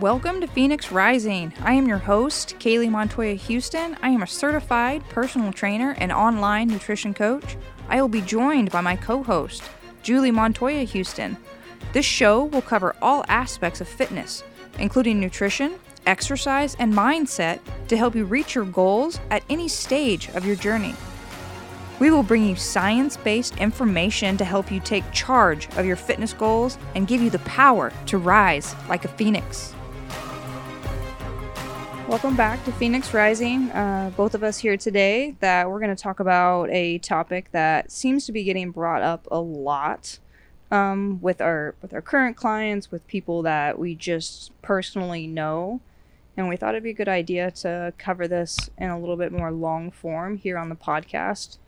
Welcome to Phoenix Rising. I am your host, Kayli Montoya Houston. I am a certified personal trainer and online nutrition coach. I will be joined by my co host, Julie Montoya Houston. This show will cover all aspects of fitness, including nutrition, exercise, and mindset to help you reach your goals at any stage of your journey. We will bring you science based information to help you take charge of your fitness goals and give you the power to rise like a phoenix. Welcome back to Phoenix Rising. Uh, both of us here today that we're going to talk about a topic that seems to be getting brought up a lot um, with our with our current clients, with people that we just personally know, and we thought it'd be a good idea to cover this in a little bit more long form here on the podcast.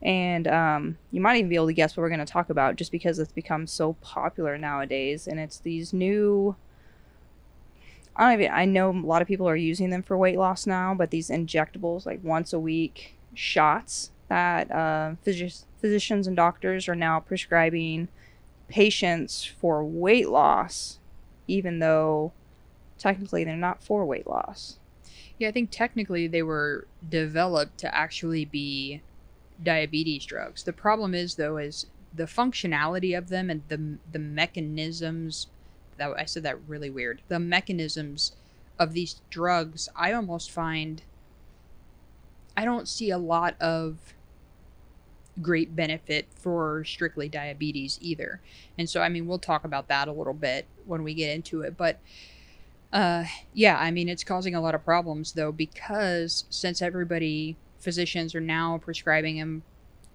And um, you might even be able to guess what we're going to talk about just because it's become so popular nowadays, and it's these new I don't even I know a lot of people are using them for weight loss now, but these injectables like once a week shots that uh, physi- physicians and doctors are now prescribing patients for weight loss, even though technically they're not for weight loss. Yeah, I think technically they were developed to actually be diabetes drugs. The problem is though is the functionality of them and the the mechanisms that I said that really weird. The mechanisms of these drugs, I almost find I don't see a lot of great benefit for strictly diabetes either. And so I mean, we'll talk about that a little bit when we get into it, but uh yeah, I mean, it's causing a lot of problems though because since everybody physicians are now prescribing them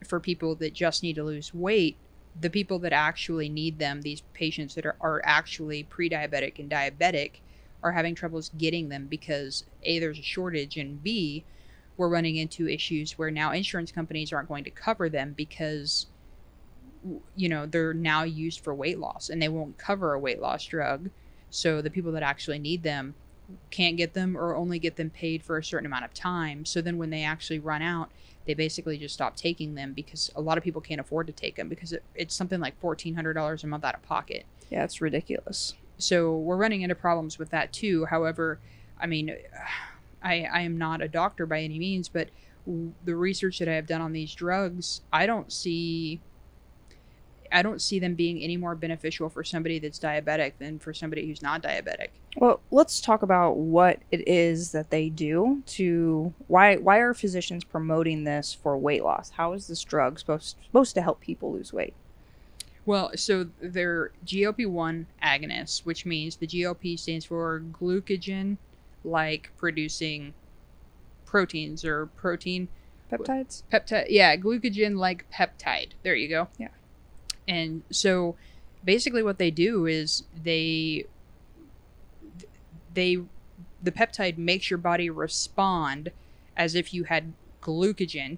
for people that just need to lose weight, the people that actually need them, these patients that are, are actually pre diabetic and diabetic, are having troubles getting them because A, there's a shortage, and B, we're running into issues where now insurance companies aren't going to cover them because you know they're now used for weight loss and they won't cover a weight loss drug. So the people that actually need them can't get them or only get them paid for a certain amount of time. So then when they actually run out they basically just stop taking them because a lot of people can't afford to take them because it, it's something like $1400 a month out of pocket Yeah, it's ridiculous. so we're running into problems with that too however i mean i i am not a doctor by any means but w- the research that i have done on these drugs i don't see i don't see them being any more beneficial for somebody that's diabetic than for somebody who's not diabetic Well, let's talk about what it is that they do to why why are physicians promoting this for weight loss? How is this drug supposed supposed to help people lose weight? Well, so they're GLP 1 agonists, which means the GLP stands for glucagon like producing proteins or protein Peptides? peptide. Yeah, glucagon like peptide. There you go. Yeah. And so basically what they do is they they the peptide makes your body respond as if you had glucagon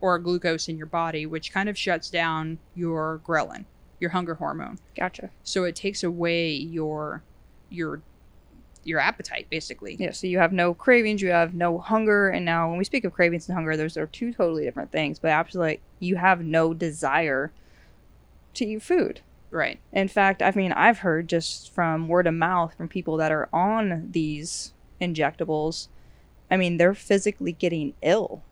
or glucose in your body, which kind of shuts down your ghrelin, your hunger hormone. Gotcha. So it takes away your your your appetite basically. Yeah, so you have no cravings, you have no hunger, and now when we speak of cravings and hunger, those are two totally different things. But absolutely, you have no desire to eat food. Right. In fact, I mean, I've heard just from word of mouth from people that are on these injectables. I mean, they're physically getting ill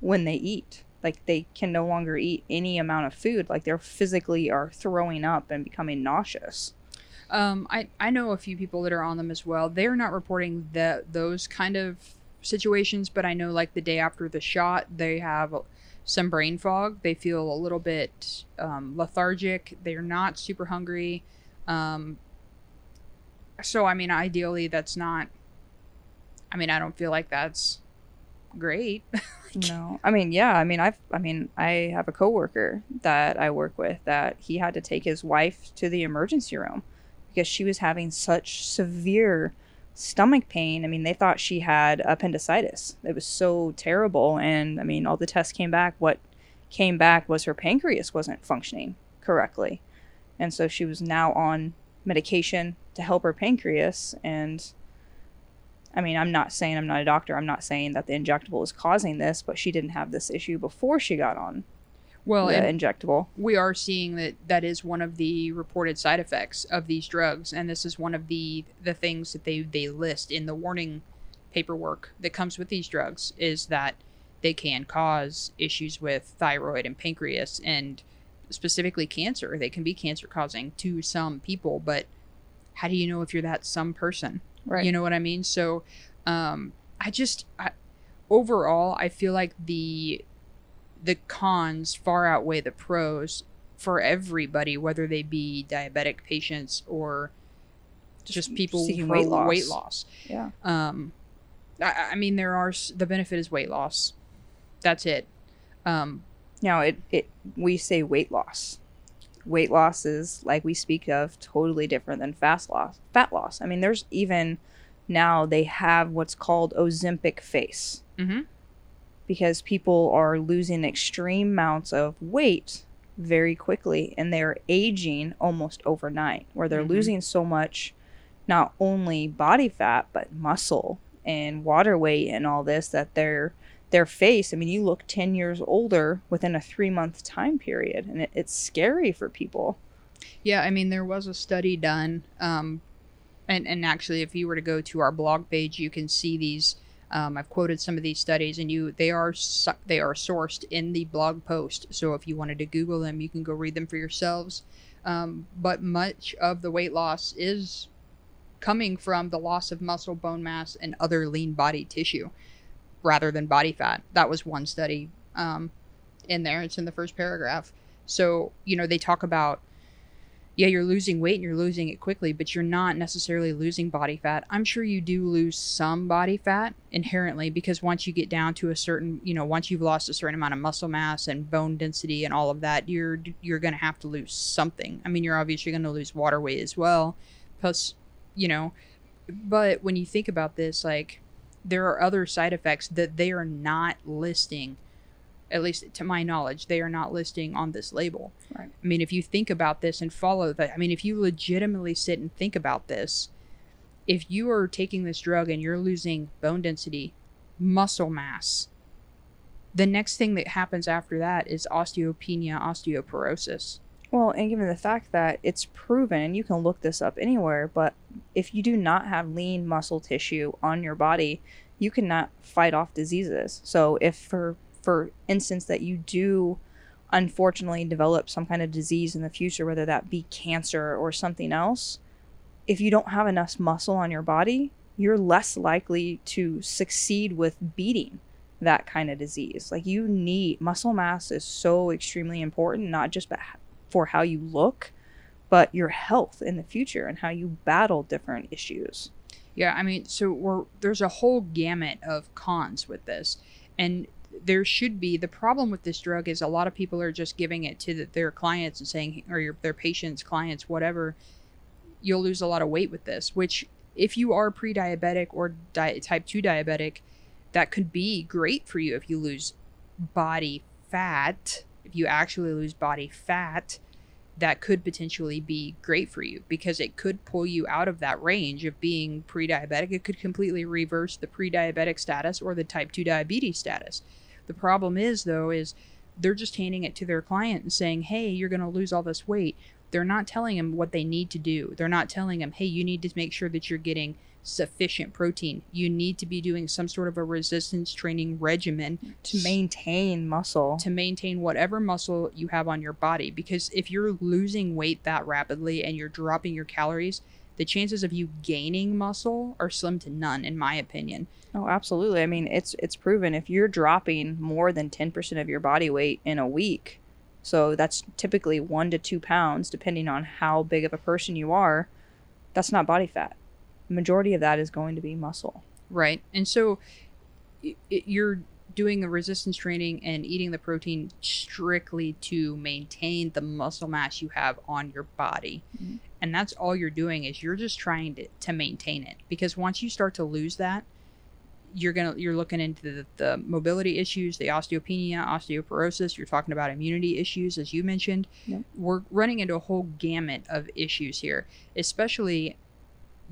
when they eat. Like they can no longer eat any amount of food. Like they're physically are throwing up and becoming nauseous. Um, I, I know a few people that are on them as well. They're not reporting that those kind of situations, but I know like the day after the shot, they have some brain fog. They feel a little bit um, lethargic. They're not super hungry. Um, so I mean, ideally, that's not. I mean, I don't feel like that's great. No, I mean, yeah, I mean, I've, I mean, I have a coworker that I work with that he had to take his wife to the emergency room because she was having such severe stomach pain. I mean, they thought she had appendicitis. It was so terrible, and I mean, all the tests came back. What came back was her pancreas wasn't functioning correctly, and so she was now on medication to help her pancreas and I mean, I'm not saying I'm not a doctor. I'm not saying that the injectable is causing this, but she didn't have this issue before she got on. Well, the injectable. we are seeing that that is one of the reported side effects of these drugs, and this is one of the the things that they they list in the warning paperwork that comes with these drugs is that they can cause issues with thyroid and pancreas and specifically cancer. They can be cancer causing to some people, but how do you know if you're that some person? Right. You know what I mean? So, um, I just, I, overall, I feel like the the cons far outweigh the pros for everybody, whether they be diabetic patients or just, people seeking weight loss. Weight loss. Yeah. Um, I, I mean, there are the benefit is weight loss. That's it. Um, Now it it we say weight loss. Weight loss is like we speak of totally different than fast loss. Fat loss. I mean, there's even now they have what's called Ozempic face mhm. Because people are losing extreme amounts of weight very quickly and they're aging almost overnight where they're Mhm. losing so much not only body fat but muscle and water weight and all this that their their face i mean you look 10 years older within a three month time period and it, it's scary for people Yeah, I mean, there was a study done, um, and and actually, if you were to go to our blog page, you can see these. Um, I've quoted some of these studies, and you they are su- they are sourced in the blog post. So if you wanted to Google them, you can go read them for yourselves. Um, but much of the weight loss is coming from the loss of muscle, bone mass, and other lean body tissue, rather than body fat. That was one study um, in there. It's in the first paragraph. So you know they talk about yeah, you're losing weight and you're losing it quickly, but you're not necessarily losing body fat. I'm sure you do lose some body fat inherently because once you get down to a certain, you know, once you've lost a certain amount of muscle mass and bone density and all of that, you're you're going to have to lose something. I mean, you're obviously going to lose water weight as well. Plus, you know, but when you think about this, like there are other side effects that they are not listing at least to my knowledge, they are not listing on this label. Right. I mean, if you think about this and follow that, I mean, if you legitimately sit and think about this, if you are taking this drug and you're losing bone density, muscle mass, the next thing that happens after that is osteopenia, osteoporosis. Well, and given the fact that it's proven, and you can look this up anywhere, but if you do not have lean muscle tissue on your body, you cannot fight off diseases. So, if for for instance that you do unfortunately develop some kind of disease in the future, whether that be cancer or something else, if you don't have enough muscle on your body, you're less likely to succeed with beating that kind of disease. Like you need muscle mass is so extremely important, not just for how you look, but your health in the future and how you battle different issues. Yeah, I mean, so we're there's a whole gamut of cons with this, and there should be the problem with this drug is a lot of people are just giving it to the, their clients and saying or your, their patients, clients, whatever. You'll lose a lot of weight with this, which if you are pre-diabetic or di- type two diabetic, that could be great for you if you lose body fat. If you actually lose body fat, that could potentially be great for you because it could pull you out of that range of being pre-diabetic. It could completely reverse the pre-diabetic status or the type 2 diabetes status. The problem is though is they're just handing it to their client and saying, "Hey, you're going to lose all this weight." They're not telling them what they need to do. They're not telling them, "Hey, you need to make sure that you're getting sufficient protein. You need to be doing some sort of a resistance training regimen To maintain muscle. to maintain whatever muscle you have on your body because if you're losing weight that rapidly and you're dropping your calories the chances of you gaining muscle are slim to none in my opinion Oh, absolutely. I mean, it's it's proven if you're dropping more than 10% of your body weight in a week, so that's typically 1 to 2 pounds depending on how big of a person you are, that's not body fat. The majority of that is going to be muscle. right and so i i- you're doing the resistance training and eating the protein strictly to maintain the muscle mass you have on your body Mhm. and that's all you're doing is you're just trying to, to maintain it because once you start to lose that you're gonna you're looking into the, the mobility issues the osteopenia osteoporosis you're talking about immunity issues as you mentioned Yep. we're running into a whole gamut of issues here especially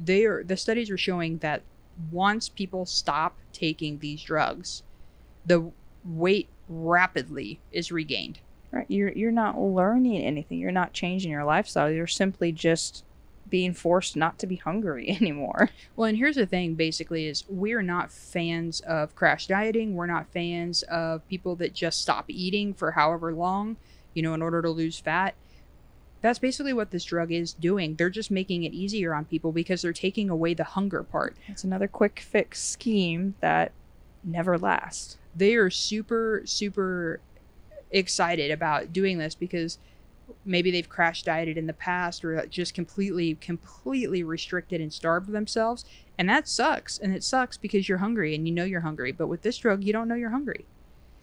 they are the studies are showing that once people stop taking these drugs the weight rapidly is regained Right. You're you're not learning anything. You're not changing your lifestyle. You're simply just being forced not to be hungry anymore. Well, and here's the thing basically is we're not fans of crash dieting. We're not fans of people that just stop eating for however long, you know, in order to lose fat. That's basically what this drug is doing. They're just making it easier on people because they're taking away the hunger part. It's another quick fix scheme that never lasts. They are super super excited about doing this because maybe they've crash dieted in the past or just completely completely restricted and starved themselves. And that sucks. And it sucks because you're hungry and you know you're hungry. But with this drug you don't know you're hungry.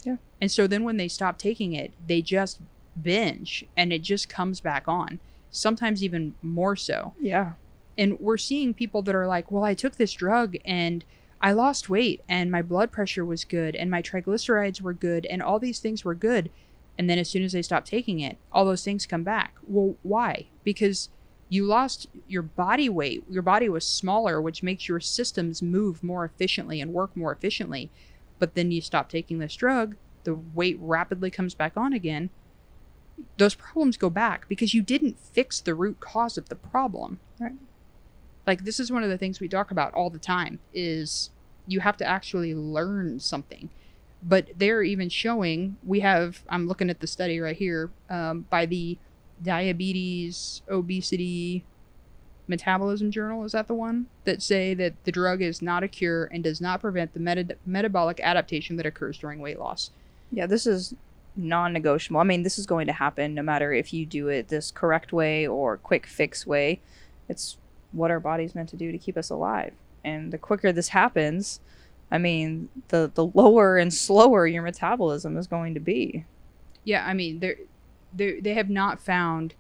Yeah. and so then when they stop taking it they just binge and it just comes back on sometimes even more so. Yeah. and we're seeing people that are like well i took this drug and i lost weight and my blood pressure was good and my triglycerides were good and all these things were good. And then as soon as they stop taking it all those things come back. Well why? Because you lost your body weight. Your body was smaller which makes your systems move more efficiently and work more efficiently. But then you stop taking this drug the weight rapidly comes back on again. Those problems go back because you didn't fix the root cause of the problem Right. Like this is one of the things we talk about all the time is you have to actually learn something but they're even showing we have i'm looking at the study right here um, by the diabetes obesity metabolism journal is that the one that say that the drug is not a cure and does not prevent the meta- metabolic adaptation that occurs during weight loss Yeah, this is non-negotiable. I mean, this is going to happen no matter if you do it this correct way or quick fix way. It's what our body's meant to do to keep us alive. And the quicker this happens, I mean, the the lower and slower your metabolism is going to be. Yeah, I mean, they they they have not found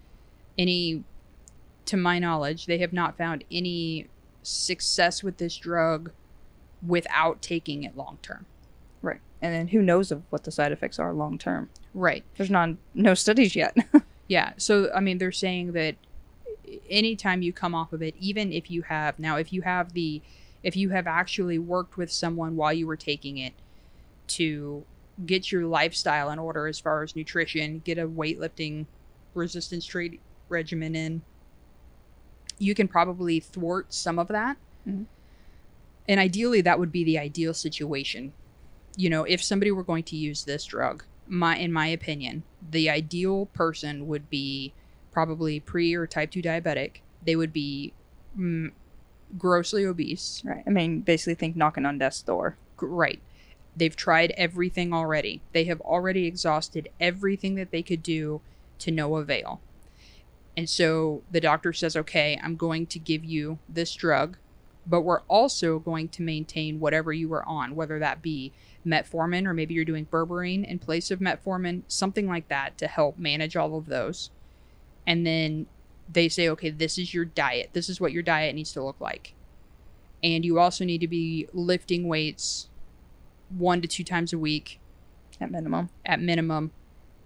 any, to my knowledge, they have not found any success with this drug without taking it long term. Right. And then who knows of what the side effects are long term. Right. There's not no studies yet. Yeah. So I mean, they're saying that anytime you come off of it, even if you have now, if you have the, if you have actually worked with someone while you were taking it to get your lifestyle in order as far as nutrition, get a weightlifting resistance trade regimen in, you can probably thwart some of that. Mhm. And ideally, that would be the ideal situation. You know, if somebody were going to use this drug, my in my opinion, the ideal person would be probably pre or type 2 diabetic. They would be mm, grossly obese. right. I mean, basically think knocking on death's door. Right. They've tried everything already. They have already exhausted everything that they could do to no avail. And so the doctor says, okay, I'm going to give you this drug, but we're also going to maintain whatever you were on, whether that be metformin or maybe you're doing berberine in place of metformin, something like that to help manage all of those. And then they say, okay, this is your diet. This is what your diet needs to look like. And you also need to be lifting weights one to two times a week At minimum. at minimum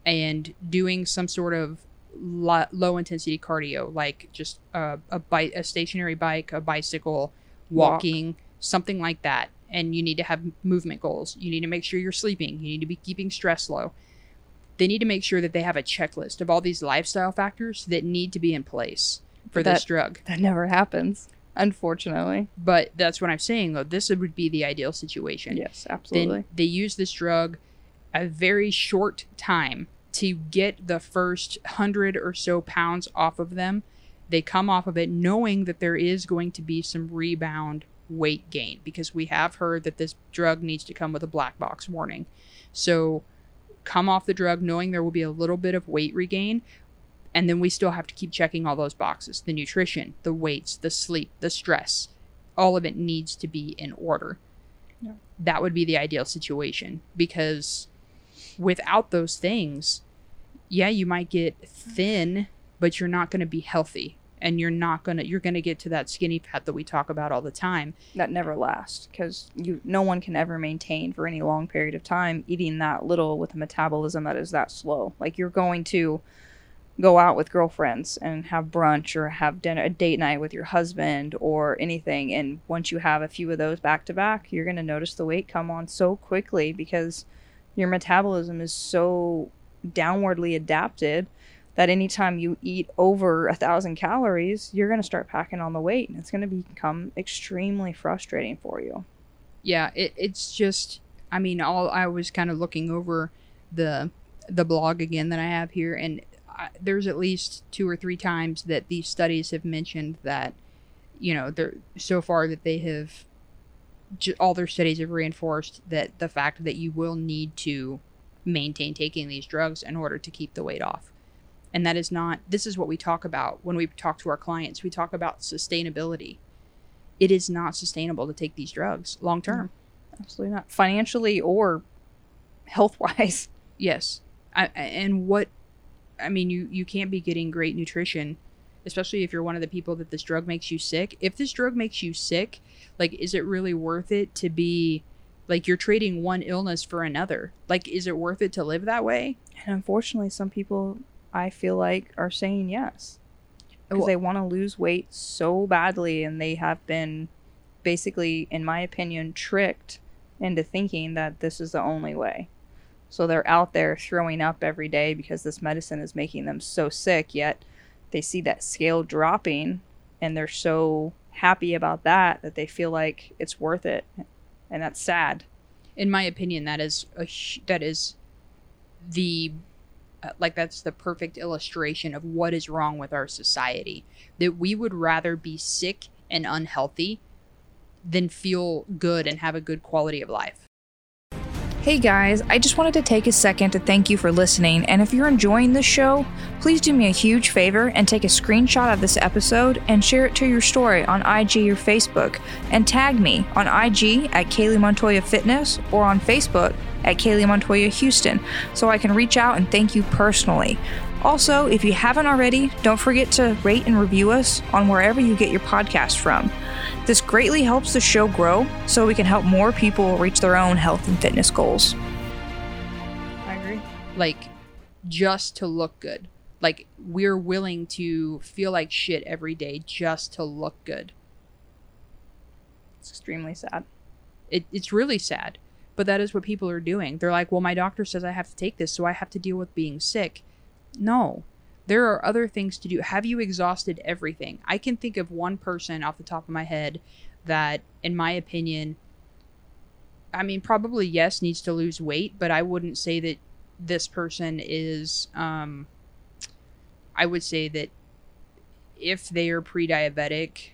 and doing some sort of lo- low intensity cardio like just a, a bike a stationary bike a bicycle Walk. walking something like that and you need to have movement goals you need to make sure you're sleeping you need to be keeping stress low they need to make sure that they have a checklist of all these lifestyle factors that need to be in place for this drug That never happens, unfortunately. but that's what i'm saying though this would be the ideal situation Yes, absolutely. then they use this drug a very short time to get the first hundred or so pounds off of them. They come off of it knowing that there is going to be some rebound weight gain because we have heard that this drug needs to come with a black box warning. So come off the drug knowing there will be a little bit of weight regain. And then we still have to keep checking all those boxes the nutrition, the weights, the sleep, the stress. All of it needs to be in order. Yeah. That would be the ideal situation because without those things, yeah, you might get thin, but you're not going to be healthy. And you're not gonna you're gonna get to that skinny fat that we talk about all the time. that never lasts because you no one can ever maintain for any long period of time eating that little with a metabolism that is that slow like you're going to go out with girlfriends and have brunch or have dinner a date night with your husband or anything and once you have a few of those back to back you're going to notice the weight come on so quickly because your metabolism is so downwardly adapted that anytime you eat over a thousand calories, you're going to start packing on the weight and it's going to become extremely frustrating for you. Yeah, it, it's just, I mean, all I was kind of looking over the the blog again that I have here, and I, there's at least two or three times that these studies have mentioned that, you know, they're so far that they have, all their studies have reinforced that the fact that you will need to maintain taking these drugs in order to keep the weight off and that is not this is what we talk about when we talk to our clients. We talk about sustainability. It is not sustainable to take these drugs long term. absolutely not. Financially or health wise yes. I, and what i mean you you can't be getting great nutrition especially if you're one of the people that this drug makes you sick. If this drug makes you sick like is it really worth it to be like you're trading one illness for another? Like is it worth it to live that way? And unfortunately some people I feel like are saying yes because well, they want to lose weight so badly and they have been basically in my opinion tricked into thinking that this is the only way. So they're out there throwing up every day because this medicine is making them so sick yet they see that scale dropping and they're so happy about that that they feel like it's worth it and that's sad in my opinion that is a that is the uh, Uh, like that's the perfect illustration of what is wrong with our society that we would rather be sick and unhealthy than feel good and have a good quality of life Hey guys, I just wanted to take a second to thank you for listening. And if you're enjoying this show, please do me a huge favor and take a screenshot of this episode and share it to your story on IG or Facebook. And tag me on IG at Kayli Montoya Fitness or on Facebook at Kayli Montoya Houston so I can reach out and thank you personally. Also, if you haven't already, don't forget to rate and review us on wherever you get your podcast from. This greatly helps the show grow so we can help more people reach their own health and fitness goals. I agree. Like, just to look good. Like, we're willing to feel like shit every day just to look good. It's extremely sad. It, it's really sad. But that is what people are doing. They're like, well, my doctor says I have to take this, so I have to deal with being sick. No. There are other things to do. Have you exhausted everything? I can think of one person off the top of my head that, in my opinion, I mean, probably yes, needs to lose weight, but I wouldn't say that this person is. Um, I would say that if they are pre diabetic,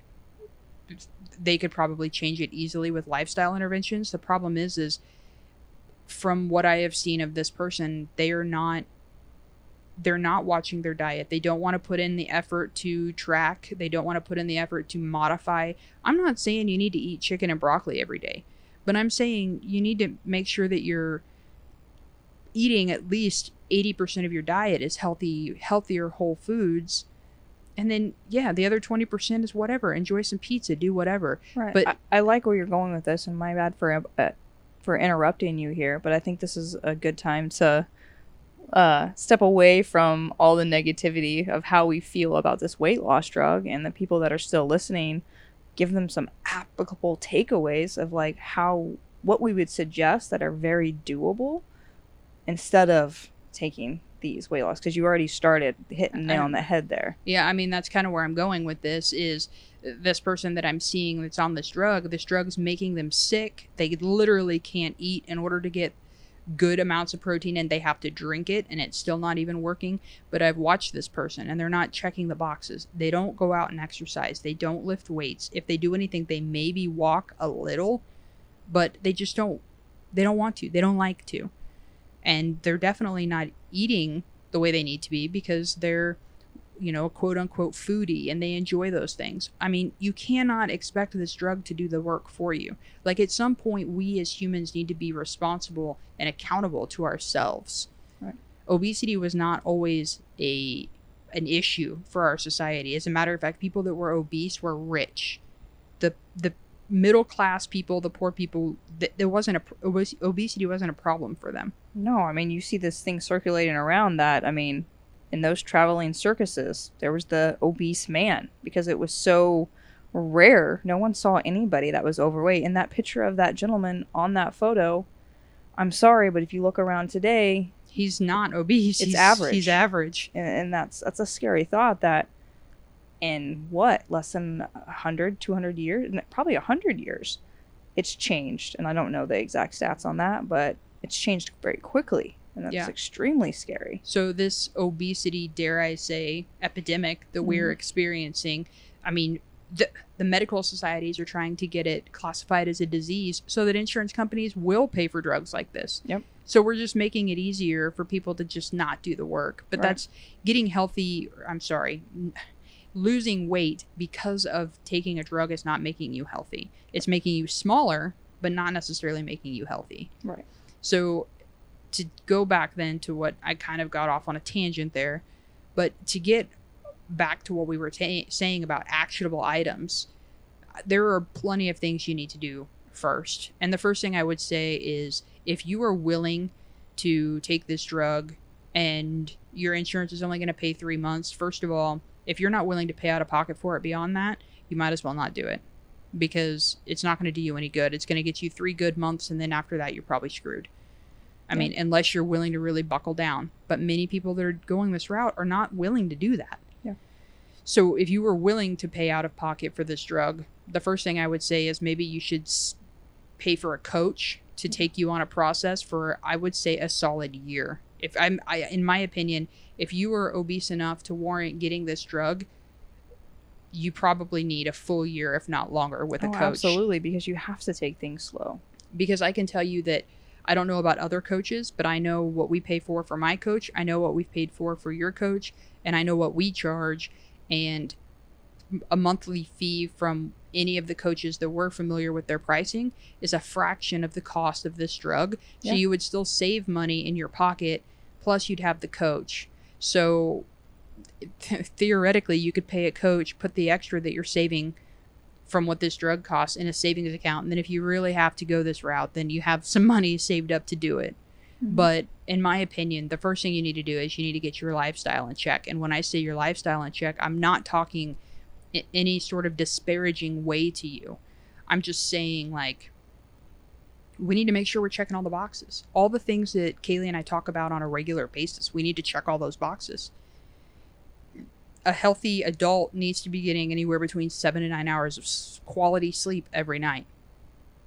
they could probably change it easily with lifestyle interventions. The problem is, is from what I have seen of this person, they are not they're not watching their diet. They don't want to put in the effort to track. They don't want to put in the effort to modify. I'm not saying you need to eat chicken and broccoli every day, but I'm saying you need to make sure that you're eating at least 80% of your diet is healthy, healthier whole foods and then yeah the other 20% is whatever. Enjoy some pizza do whatever. Right. But I, I like where you're going with this and my bad for uh, for interrupting you here but i think this is a good time to uh, step away from all the negativity of how we feel about this weight loss drug and the people that are still listening. Give them some applicable takeaways of like how what we would suggest that are very doable instead of taking these weight loss because you already started hitting nail on the head there. Yeah, I mean that's kind of where I'm going with this is this person that I'm seeing that's on this drug, this drug is making them sick. They literally can't eat in order to get good amounts of protein and they have to drink it and it's still not even working. But I've watched this person and they're not checking the boxes. They don't go out and exercise. They don't lift weights. If they do anything, they maybe walk a little, but they just don't they don't want to. They don't like to and they're definitely not eating the way they need to be because they're you know, quote unquote foodie and they enjoy those things. I mean, you cannot expect this drug to do the work for you. Like at some point we as humans need to be responsible and accountable to ourselves. Right. Obesity was not always a an issue for our society. As a matter of fact, people that were obese were rich. The the middle class people, the poor people, th- there wasn't a obesity wasn't a problem for them. No, I mean you see this thing circulating around that. I mean, in those traveling circuses, there was the obese man because it was so rare. No one saw anybody that was overweight. In that picture of that gentleman on that photo, I'm sorry, but if you look around today, He's not obese. It's he's, average. He's average. and, and that's that's a scary thought that in what less than 100 200 years probably 100 years it's changed and i don't know the exact stats on that but it's changed very quickly and that's Yeah. extremely scary So this obesity, dare I say, epidemic that we're Mhm. experiencing, I mean, the, the medical societies are trying to get it classified as a disease so that insurance companies will pay for drugs like this. Yep. So we're just making it easier for people to just not do the work. But Right. that's getting healthy, I'm sorry, losing weight because of taking a drug is not making you healthy. It's making you smaller, but not necessarily making you healthy. right So to go back then to what I kind of got off on a tangent there, but to get back to what we were ta- saying about actionable items, there are plenty of things you need to do first. And the first thing I would say is if you are willing to take this drug and your insurance is only going to pay 3 months, first of all, if you're not willing to pay out of pocket for it beyond that, you might as well not do it because it's not going to do you any good. It's going to get you 3 good months and then after that you're probably screwed. I Yeah. mean, unless you're willing to really buckle down. But many people that are going this route are not willing to do that. Yeah. So if you were willing to pay out of pocket for this drug, the first thing I would say is maybe you should pay for a coach to mm-hmm. take you on a process for I would say a solid year. If I'm I in my opinion, if you are obese enough to warrant getting this drug, you probably need a full year if not longer with a oh, coach absolutely because you have to take things slow because I can tell you that I don't know about other coaches, but I know what we pay for for my coach. I know what we've paid for for your coach, and I know what we charge. And a monthly fee from any of the coaches that we're familiar with their pricing is a fraction of the cost of this drug. So you would still save money in your pocket, plus you'd have the coach. So theoretically, you could pay a coach, put the extra that you're saving from what this drug costs in a savings account. And then if you really have to go this route, then you have some money saved up to do it. Mhm. But in my opinion, the first thing you need to do is you need to get your lifestyle in check. And when I say your lifestyle in check, I'm not talking any sort of disparaging way to you. I'm just saying, like, we need to make sure we're checking all the boxes. All the things that Kayli and I talk about on a regular basis, we need to check all those boxes. A healthy adult needs to be getting anywhere between seven and nine hours of quality sleep every night.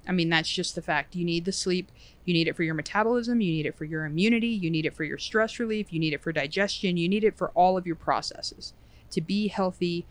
I mean, that's just the fact. You need the sleep. You need it for your metabolism. You need it for your immunity. You need it for your stress relief. You need it for digestion. You need it for all of your processes. To be healthy,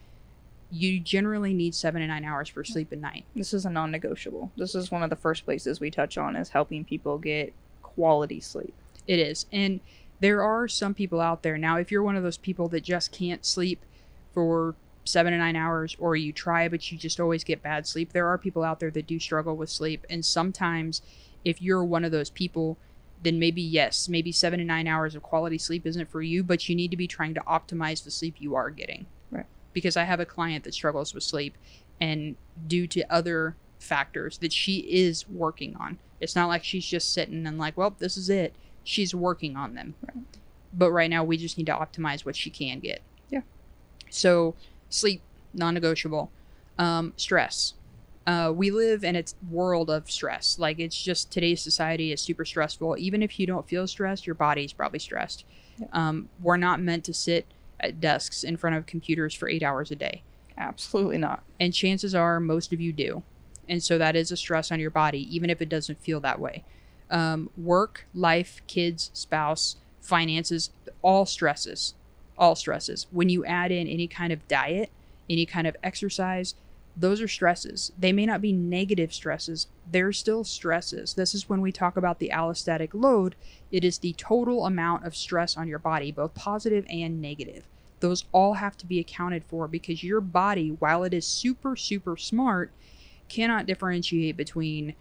you generally need seven to nine hours for sleep a night. this is a non-negotiable this is one of the first places we touch on is helping people get quality sleep It is. And there are some people out there. Now, if you're one of those people that just can't sleep for seven to nine hours, or you try, but you just always get bad sleep, there are people out there that do struggle with sleep. And sometimes, if you're one of those people, then maybe yes, maybe seven to nine hours of quality sleep isn't for you, but you need to be trying to optimize the sleep you are getting. Right. Because I have a client that struggles with sleep, and due to other factors that she is working on, it's not like she's just sitting and like, well, this is it. She's working on them. Right. But right now, we just need to optimize what she can get. Yeah. So, sleep, non negotiable. Um, stress. Uh, we live in a world of stress. Like, it's just today's society is super stressful. Even if you don't feel stressed, your body's probably stressed. Yeah. Um, we're not meant to sit at desks in front of computers for eight hours a day. absolutely not And chances are most of you do. And so that is a stress on your body, even if it doesn't feel that way. Um, work, life, kids, spouse, finances, all stresses. All stresses. When you add in any kind of diet, any kind of exercise, those are stresses. They may not be negative stresses, they're still stresses. This is when we talk about the allostatic load. It is the total amount of stress on your body, both positive and negative. Those all have to be accounted for because your body, while it is super, super smart, cannot differentiate between.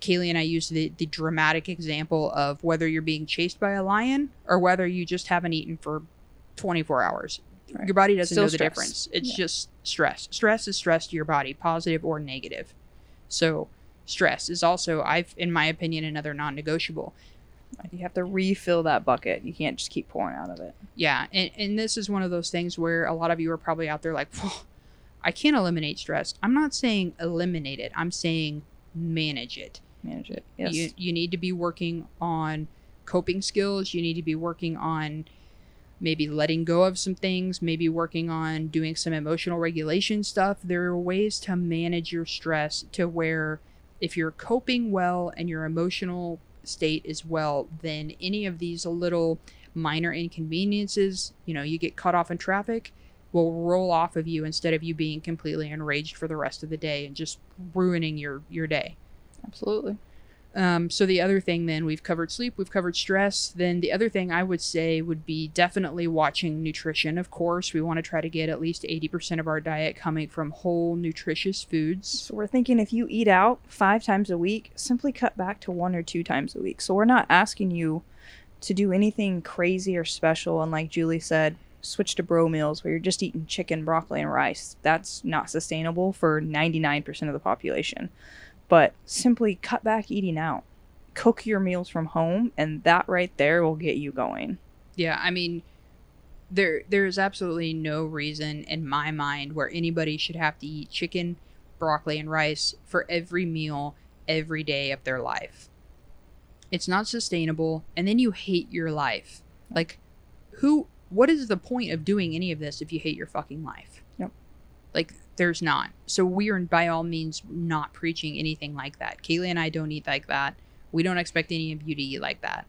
Kayli and I used the, the dramatic example of whether you're being chased by a lion or whether you just haven't eaten for 24 hours. Right. Your body doesn't Still know the stress. difference. It's Yeah. just stress. Stress is stress to your body, positive or negative. So, stress is also, I've, in my opinion, another non negotiable. you have to refill that bucket you can't just keep pouring out of it Yeah, and, and this is one of those things where a lot of you are probably out there like, I can't eliminate stress. I'm not saying eliminate it. I'm saying manage it. manage it yes You you need to be working on coping skills. You need to be working on maybe letting go of some things, maybe working on doing some emotional regulation stuff. There are ways to manage your stress to where if you're coping well and your emotional state is well, then any of these little minor inconveniences, you know, you get cut off in traffic, will roll off of you instead of you being completely enraged for the rest of the day and just ruining your your day. Absolutely. Um, so the other thing then we've covered sleep, we've covered stress. Then the other thing I would say would be definitely watching nutrition. Of course, we want to try to get at least 80% of our diet coming from whole nutritious foods. So we're thinking if you eat out five times a week, simply cut back to one or two times a week. So we're not asking you to do anything crazy or special. And like Julie said, switch to bro meals where you're just eating chicken, broccoli, and rice. That's not sustainable for 99% of the population. But simply cut back eating out. Cook your meals from home, and that right there will get you going. Yeah, I mean, there there is absolutely no reason in my mind where anybody should have to eat chicken, broccoli, and rice for every meal every day of their life. It's not sustainable, and then you hate your life. Like, who? What is the point of doing any of this if you hate your fucking life? Yep. Like, there's not. So we are by all means not preaching anything like that. Kayli and I don't eat like that. We don't expect any of you to eat like that.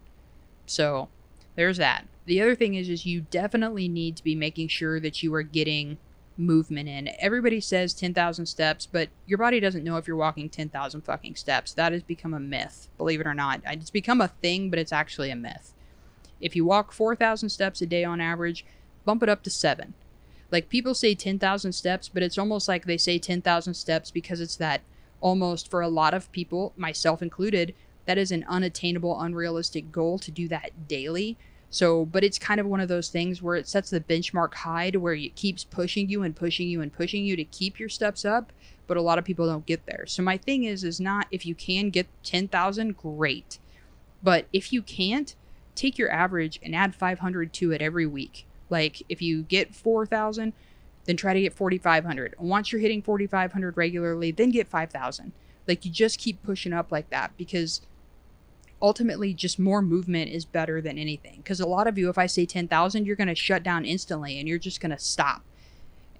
So there's that. The other thing is is you definitely need to be making sure that you are getting movement in. Everybody says 10,000 steps, but your body doesn't know if you're walking 10,000 fucking steps. That has become a myth, believe it or not. It's become a thing, but it's actually a myth. If you walk 4,000 steps a day on average, bump it up to 7 like people say 10,000 steps, but it's almost like they say 10,000 steps because it's that almost for a lot of people, myself included, that is an unattainable, unrealistic goal to do that daily. So, but it's kind of one of those things where it sets the benchmark high to where it keeps pushing you and pushing you and pushing you to keep your steps up, but a lot of people don't get there. So my thing is is not if you can get 10,000, great. But if you can't, take your average and add 500 to it every week. Like if you get 4,000, then try to get 4,500. Once you're hitting 4,500 regularly, then get 5,000. Like you just keep pushing up like that because ultimately just more movement is better than anything. Because a lot of you, if I say 10,000, you're going to shut down instantly and you're just going to stop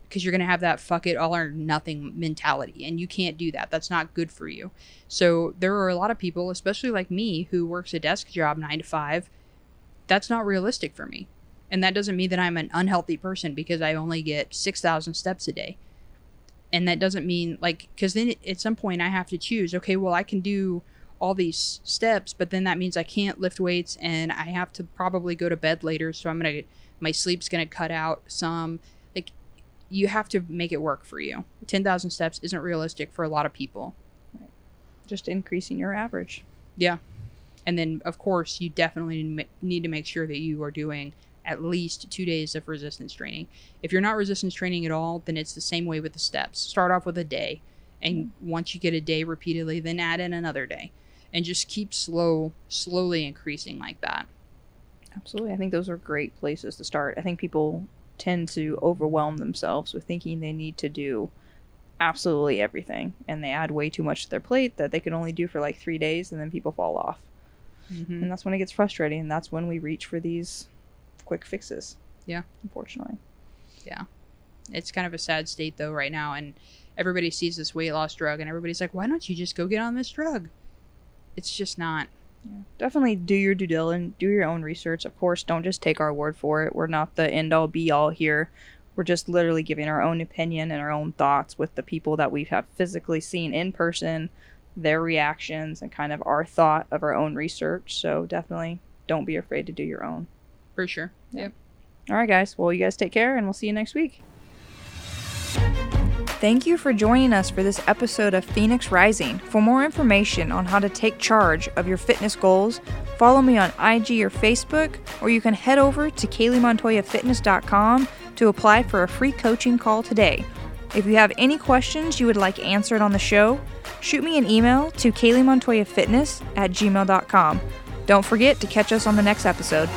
because you're going to have that fuck it all or nothing mentality and you can't do that that's not good for you so there are a lot of people especially like me who works a desk job 9 to 5 that's not realistic for me and that doesn't mean that I'm an unhealthy person because I only get 6,000 steps a day. And that doesn't mean like, because then at some point I have to choose, okay, well, I can do all these steps, but then that means I can't lift weights and I have to probably go to bed later. So I'm going to, my sleep's going to cut out some. Like, you have to make it work for you. 10,000 steps isn't realistic for a lot of people. Just increasing your average. Yeah. And then, of course, you definitely need to make sure that you are doing at least two days of resistance training. If you're not resistance training at all, then it's the same way with the steps. Start off with a day, and mm-hmm. once you get a day repeatedly, then add in another day, and just keep slow, slowly increasing like that. Absolutely, I think those are great places to start. I think people tend to overwhelm themselves with thinking they need to do absolutely everything, and they add way too much to their plate that they can only do for like three days, and then people fall off. Mm-hmm. And that's when it gets frustrating. And that's when we reach for these quick fixes. Yeah. Unfortunately. Yeah. It's kind of a sad state though right now and everybody sees this weight loss drug and everybody's like, "Why don't you just go get on this drug?" It's just not. Yeah. Definitely do your due diligence, do your own research. Of course, don't just take our word for it. We're not the end all be all here. We're just literally giving our own opinion and our own thoughts with the people that we have physically seen in person, their reactions, and kind of our thought of our own research. So definitely don't be afraid to do your own. For sure. Yep. All right, guys. Well, you guys take care, and we'll see you next week. Thank you for joining us for this episode of Phoenix Rising. For more information on how to take charge of your fitness goals, follow me on IG or Facebook, or you can head over to KayliMontoyaFitness.com to apply for a free coaching call today. If you have any questions you would like answered on the show, shoot me an email to KayliMontoyaFitness at gmail.com. Don't forget to catch us on the next episode.